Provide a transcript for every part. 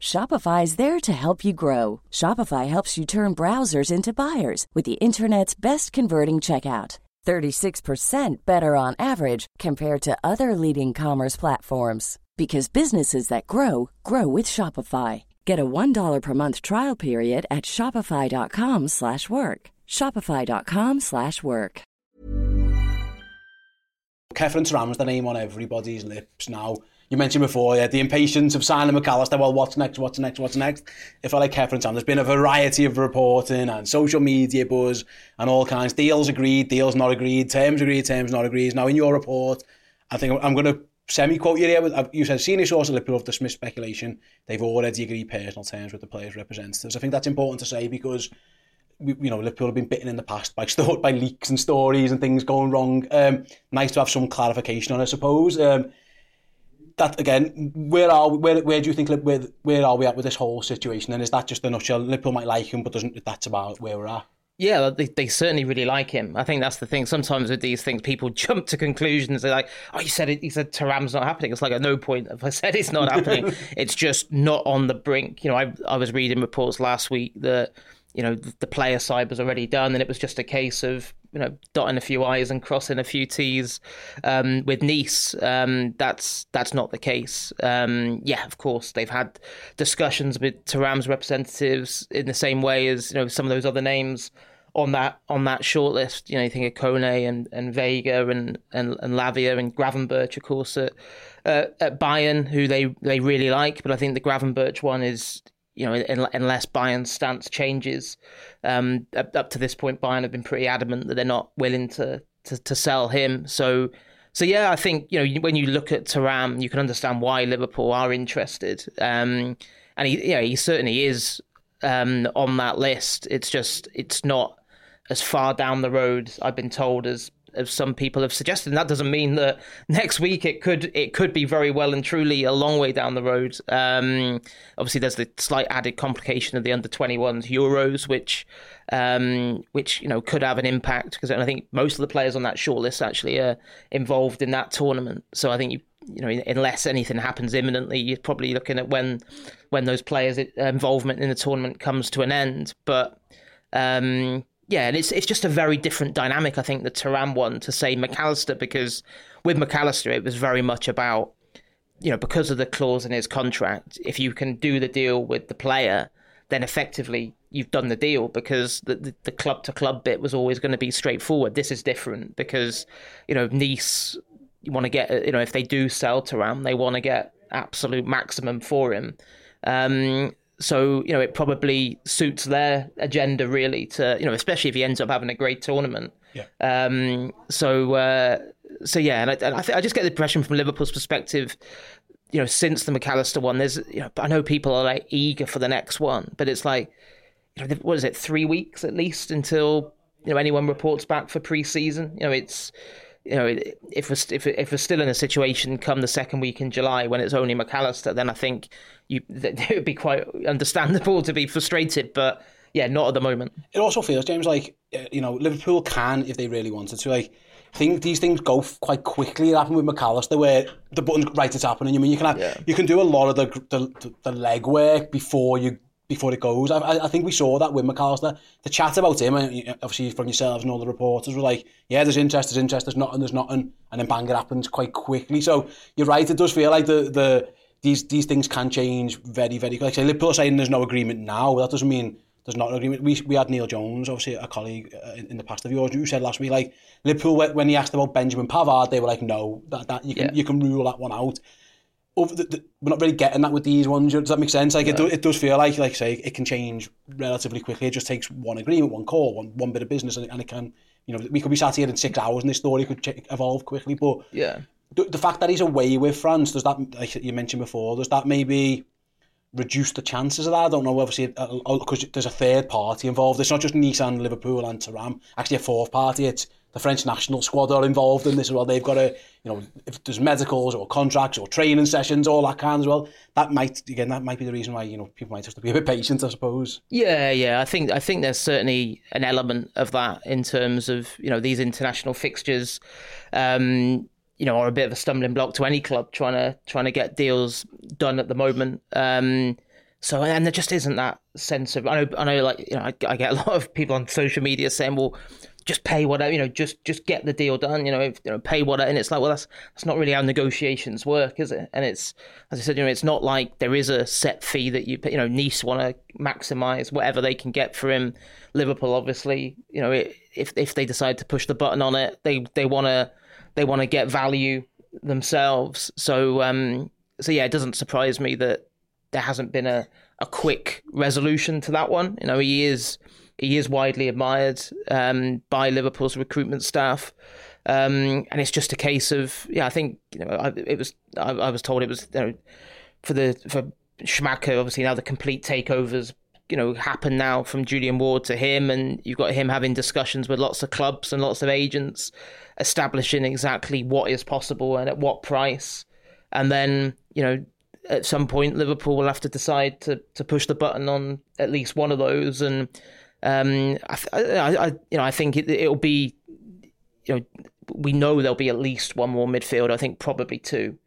Shopify is there to help you grow. Shopify helps you turn browsers into buyers with the internet's best converting checkout. 36% better on average compared to other leading commerce platforms because businesses that grow grow with Shopify. Get a $1 per month trial period at shopify.com/work. shopify.com/work. Khephren Thuram's the name on everybody's lips now. You mentioned before, yeah, the impatience of signing McAllister. Well, what's next? What's next? What's next? If I like Khephren Thuram, there's been a variety of reporting and social media buzz and all kinds. Deals agreed, deals not agreed, terms agreed, terms not agreed. Now, in your report, I think I'm going to semi-quote you here. You said senior sources Liverpool have dismissed speculation. They've already agreed personal terms with the players' representatives. I think that's important to say because you know Liverpool have been bitten in the past by by leaks and stories and things going wrong. Um, nice to have some clarification on, I suppose. Um, that again, where are we, where where do you think where where are we at with this whole situation? And is that just a nutshell? Liverpool might like him, but doesn't that's about where we're at. Yeah, they, they certainly really like him. I think that's the thing. Sometimes with these things, people jump to conclusions. They're like, "Oh, you said it. You said Thuram's not happening." It's like at no point have I said it's not happening. it's just not on the brink. You know, I I was reading reports last week that you know the player side was already done, and it was just a case of you know dotting a few i's and crossing a few t's um, with Nice. Um, that's that's not the case. Um, yeah, of course they've had discussions with Thuram's representatives in the same way as you know some of those other names on that on that shortlist. You know, you think of Kone and, and Veiga and, and and Lavia and Gravenberch, of course, at uh, at Bayern, who they they really like. But I think the Gravenberch one is you know, unless Bayern's stance changes, um, up, up, to this point, Bayern have been pretty adamant that they're not willing to, to, to sell him. So, so yeah, I think you know when you look at Thuram, you can understand why Liverpool are interested. Um, and he, yeah, he certainly is um, on that list. It's just it's not as far down the road, I've been told, as as some people have suggested. And that doesn't mean that next week it could it could be very well and truly a long way down the road. Um, obviously, there's the slight added complication of the under 21s Euros, which um, which you know could have an impact because I think most of the players on that shortlist actually are involved in that tournament. So I think you you know, unless anything happens imminently, you're probably looking at when when those players' involvement in the tournament comes to an end. But um, yeah, and it's it's just a very different dynamic, I think, the Thuram one to say McAllister because with McAllister it was very much about, you know, because of the clause in his contract, if you can do the deal with the player, then effectively you've done the deal because the the, club to club bit was always going to be straightforward. This is different because, you know, Nice you want to get you know if they do sell Thuram, they want to get absolute maximum for him. Um, so you know it probably suits their agenda really to you know especially if he ends up having a great tournament. Yeah. Um, so uh, so yeah, and I, and I, th- I just get the impression from Liverpool's perspective, you know, since the mcallister one, there's you know I know people are like eager for the next one, but it's like you know what is it three weeks at least until you know anyone reports back for pre-season. You know it's you know, if we're, if, if we're still in a situation come the second week in July when it's only McAllister, then I think you it would be quite understandable to be frustrated. But yeah, not at the moment. It also feels, James, like uh, you know Liverpool can, if they really wanted to, like. I think these things go quite quickly. It happened with McAllister where the button right, it's happening. I mean, you can have, yeah. you can do a lot of the the, the leg work before you before it goes. I, I think we saw that with Mac Allister. The chat about him, obviously from yourselves and all the reporters, were like, yeah, there's interest, there's interest, there's nothing, there's nothing, and then bang, it happens quite quickly. So you're right, it does feel like the the these these things can change very very. Like say Liverpool are saying there's no agreement now. That doesn't mean there's not an agreement. We, we had Neil Jones, obviously a colleague uh, in, in the past of yours, who said last week, like Liverpool, when he asked about Benjamin Pavard, they were like, no, that, that you can yeah. you can rule that one out. Over the, the, we're not really getting that with these ones. Does that make sense? Like yeah. it, do, it does feel like, like say, it can change relatively quickly. It just takes one agreement, one call, one one bit of business, and, and it can. You know, we could be sat here in six hours, and this story could ch- evolve quickly. But yeah, the, the fact that he's away with France does that, like you mentioned before, does that maybe reduce the chances of that. I don't know, obviously, because uh, uh, there's a third party involved. It's not just Nissan, Liverpool, and Thuram. Actually, a fourth party. It's the French national squad are involved in this as well. They've got to, you know, if there's medicals or contracts or training sessions, all that kind as well. That might, again, that might be the reason why you know people might have to be a bit patient, I suppose. Yeah, yeah. I think I think there's certainly an element of that in terms of you know these international fixtures. Um, you know, are a bit of a stumbling block to any club trying to trying to get deals done at the moment. Um, so and there just isn't that sense of I know I know like you know I, I, get a lot of people on social media saying well just pay whatever you know just just get the deal done you know if, you know pay whatever and it's like well that's that's not really how negotiations work is it and it's as I said you know it's not like there is a set fee that you you know Nice want to maximize whatever they can get for him Liverpool obviously you know if if they decide to push the button on it they they want to they want to get value themselves. So um, so yeah, it doesn't surprise me that there hasn't been a, a quick resolution to that one. You know, he is he is widely admired um, by Liverpool's recruitment staff. Um, and it's just a case of yeah. I think you know I, it was I, I, was told it was you know, for the for Schmadtke obviously now the complete takeovers you know happen now from Julian Ward to him, and you've got him having discussions with lots of clubs and lots of agents, establishing exactly what is possible and at what price, and then you know at some point Liverpool will have to decide to to push the button on at least one of those, and um, I, I, I you know I think it, it'll be you know we know there'll be at least one more midfield. I think probably two.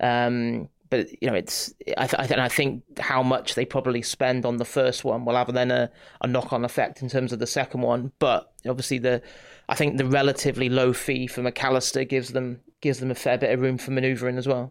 Um, but you know, it's I, th- I think how much they probably spend on the first one will have then a, a knock on effect in terms of the second one. But obviously, the I think the relatively low fee for McAllister gives them gives them a fair bit of room for manoeuvring as well.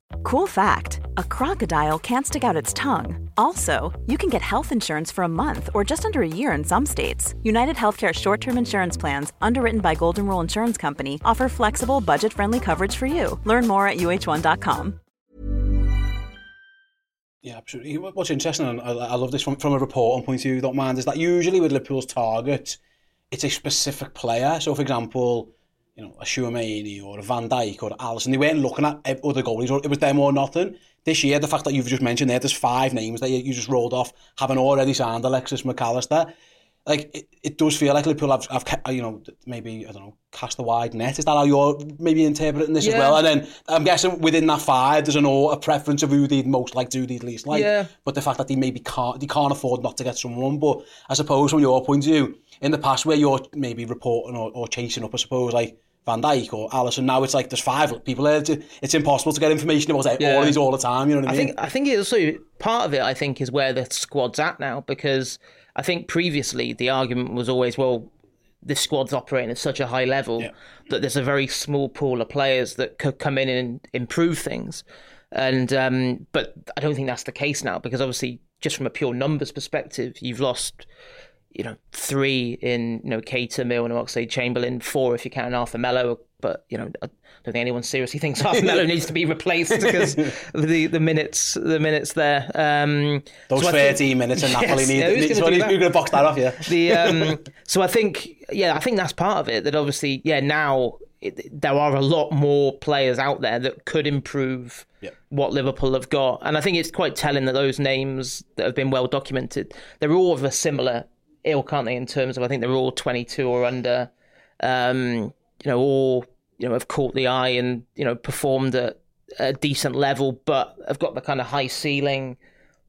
Cool fact: A crocodile can't stick out its tongue. Also, you can get health insurance for a month or just under a year in some states. United Healthcare short-term insurance plans, underwritten by Golden Rule Insurance Company, offer flexible, budget-friendly coverage for you. Learn more at uh1.com. Yeah, absolutely. What's interesting, and I, love this from, from a reporting point of view, don't mind, is that usually with Liverpool's target, it's a specific player. So, for example, you know, a Schumanni or a Van Dijk or Alisson. They weren't looking at other goalies. Or it was them or nothing. This year, the fact that you've just mentioned there, there's five names that you, you just rolled off, having already signed Alexis McAllister. Like it, it does feel like Liverpool have, have you know maybe I don't know cast a wide net. Is that how you're maybe interpreting this yeah. as well? And then I'm guessing within that five, there's an a preference of who they'd most like, who they'd least like. Yeah. But the fact that they maybe can't they can't afford not to get someone. But I suppose from your point of view, in the past where you're maybe reporting or, or chasing up, I suppose like. Van Dijk or Alisson. Now it's like there's five people there. It's impossible to get information about yeah. all of these all the time. You know what I mean? I think I think it's also part of it. I think is where the squad's at now because I think previously the argument was always, well, this squad's operating at such a high level yeah. that there's a very small pool of players that could come in and improve things. And um, but I don't think that's the case now because obviously just from a pure numbers perspective, you've lost you know, three in, you know, Keita, Milner, Oxlade, Chamberlain, four if you count Arthur Melo, but, you know, I don't think anyone seriously thinks Arthur Melo needs to be replaced because the, the minutes the minutes there. Um, Those so 13 think, minutes and Napoli yes, need, yeah, who's going to box that off, yeah. The, um, so I think, yeah, I think that's part of it, that obviously, yeah, now it, there are a lot more players out there that could improve yep. what Liverpool have got. And I think it's quite telling that those names that have been well documented, they're all of a similar ilk, aren't they? In terms of, I think they're all 22 or under. Um, you know, all you know have caught the eye and you know performed at a decent level, but have got the kind of high ceiling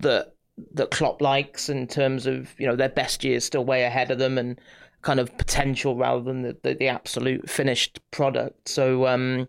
that that Klopp likes in terms of you know their best years still way ahead of them and kind of potential rather than the, the, the absolute finished product. So um,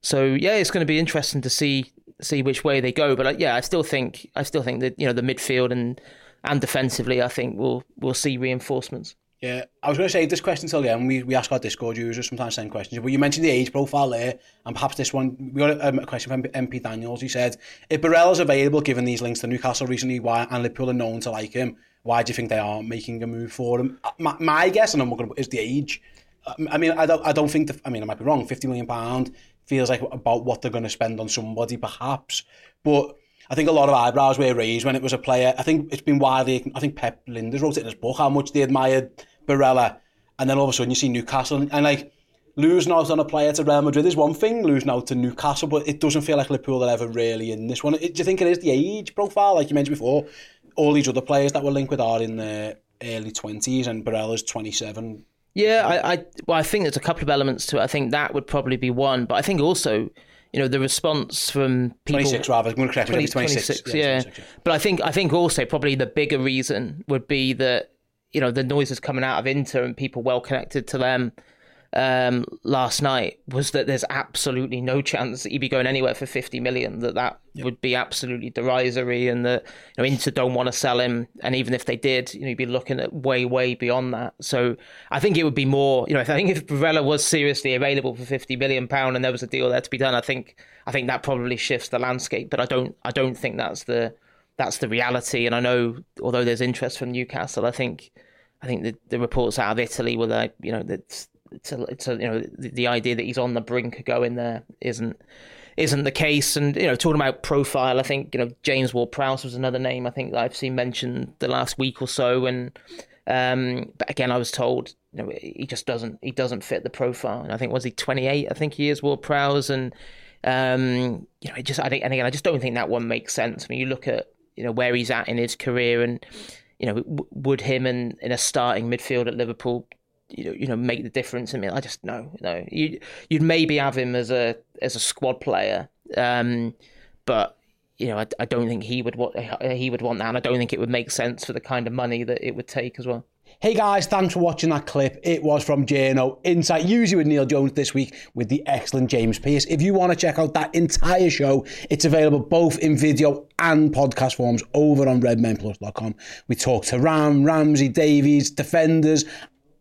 so yeah, it's going to be interesting to see see which way they go. But uh, yeah, I still think I still think that you know the midfield and and defensively, I think we'll we'll see reinforcements. Yeah, I was going to say this question till the end. We we ask our Discord users sometimes send questions, but you mentioned the age profile there, and perhaps this one we got a, a question from MP Daniels. He said, "If Barella is available, given these links to Newcastle recently, why and Liverpool are known to like him, why do you think they are making a move for him?" Uh, my, my guess, and I'm going to is the age. I mean, I don't I don't think the, I mean I might be wrong. Fifty million pound feels like about what they're going to spend on somebody, perhaps, but I think a lot of eyebrows were raised when it was a player. I think it's been widely. I think Pep Lijnders wrote it in his book how much they admired Barella, and then all of a sudden you see Newcastle and, and like losing out on a player to Real Madrid is one thing, losing out to Newcastle, but it doesn't feel like Liverpool are ever really in this one. do you think it is the age profile, like you mentioned before? All these other players that were linked with are in the early twenties, and Barella's twenty seven. Yeah, I, I well, I think there's a couple of elements to it. I think that would probably be one, but I think also you know the response from people 26 rather I'm going to correct 20, 26, 26 yeah, yeah. 26, yeah. but I think I think also probably the bigger reason would be that you know the noises coming out of Inter and people well connected to them um, last night was that there's absolutely no chance that he'd be going anywhere for 50 million. That that yep. would be absolutely derisory, and that you know Inter don't want to sell him. And even if they did, you know, you'd be looking at way, way beyond that. So I think it would be more. You know, if I think if Barella was seriously available for 50 million pound and there was a deal there to be done, I think I think that probably shifts the landscape. But I don't I don't think that's the that's the reality. And I know although there's interest from Newcastle, I think. I think the, the reports out of Italy were like, you know, that it's a, it's a, you know the, the, idea that he's on the brink of going there isn't isn't the case. And you know, talking about profile, I think you know James Ward-Prowse was another name I think I've seen mentioned the last week or so. And um, but again, I was told you know he just doesn't he doesn't fit the profile. And I think was he 28? I think he is Ward-Prowse, and um, you know, it just I think and again I just don't think that one makes sense. I mean, you look at you know where he's at in his career and you know, would him and in a starting midfield at Liverpool you know, you know, make the difference. I mean, I just no, no. You you'd maybe have him as a as a squad player, um, but you know, I, I don't think he would want he would want that, and I don't think it would make sense for the kind of money that it would take as well. Hey guys, thanks for watching that clip. It was from Journo Insight, usually with Neil Jones this week with the excellent James Pearce. If you want to check out that entire show, it's available both in video and podcast forms over on redmenplus.com. We talked to Ram, Ramsey, Davies, defenders,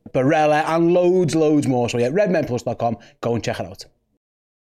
Barella, and loads, loads more. So yeah, redmenplus.com. Go and check it out.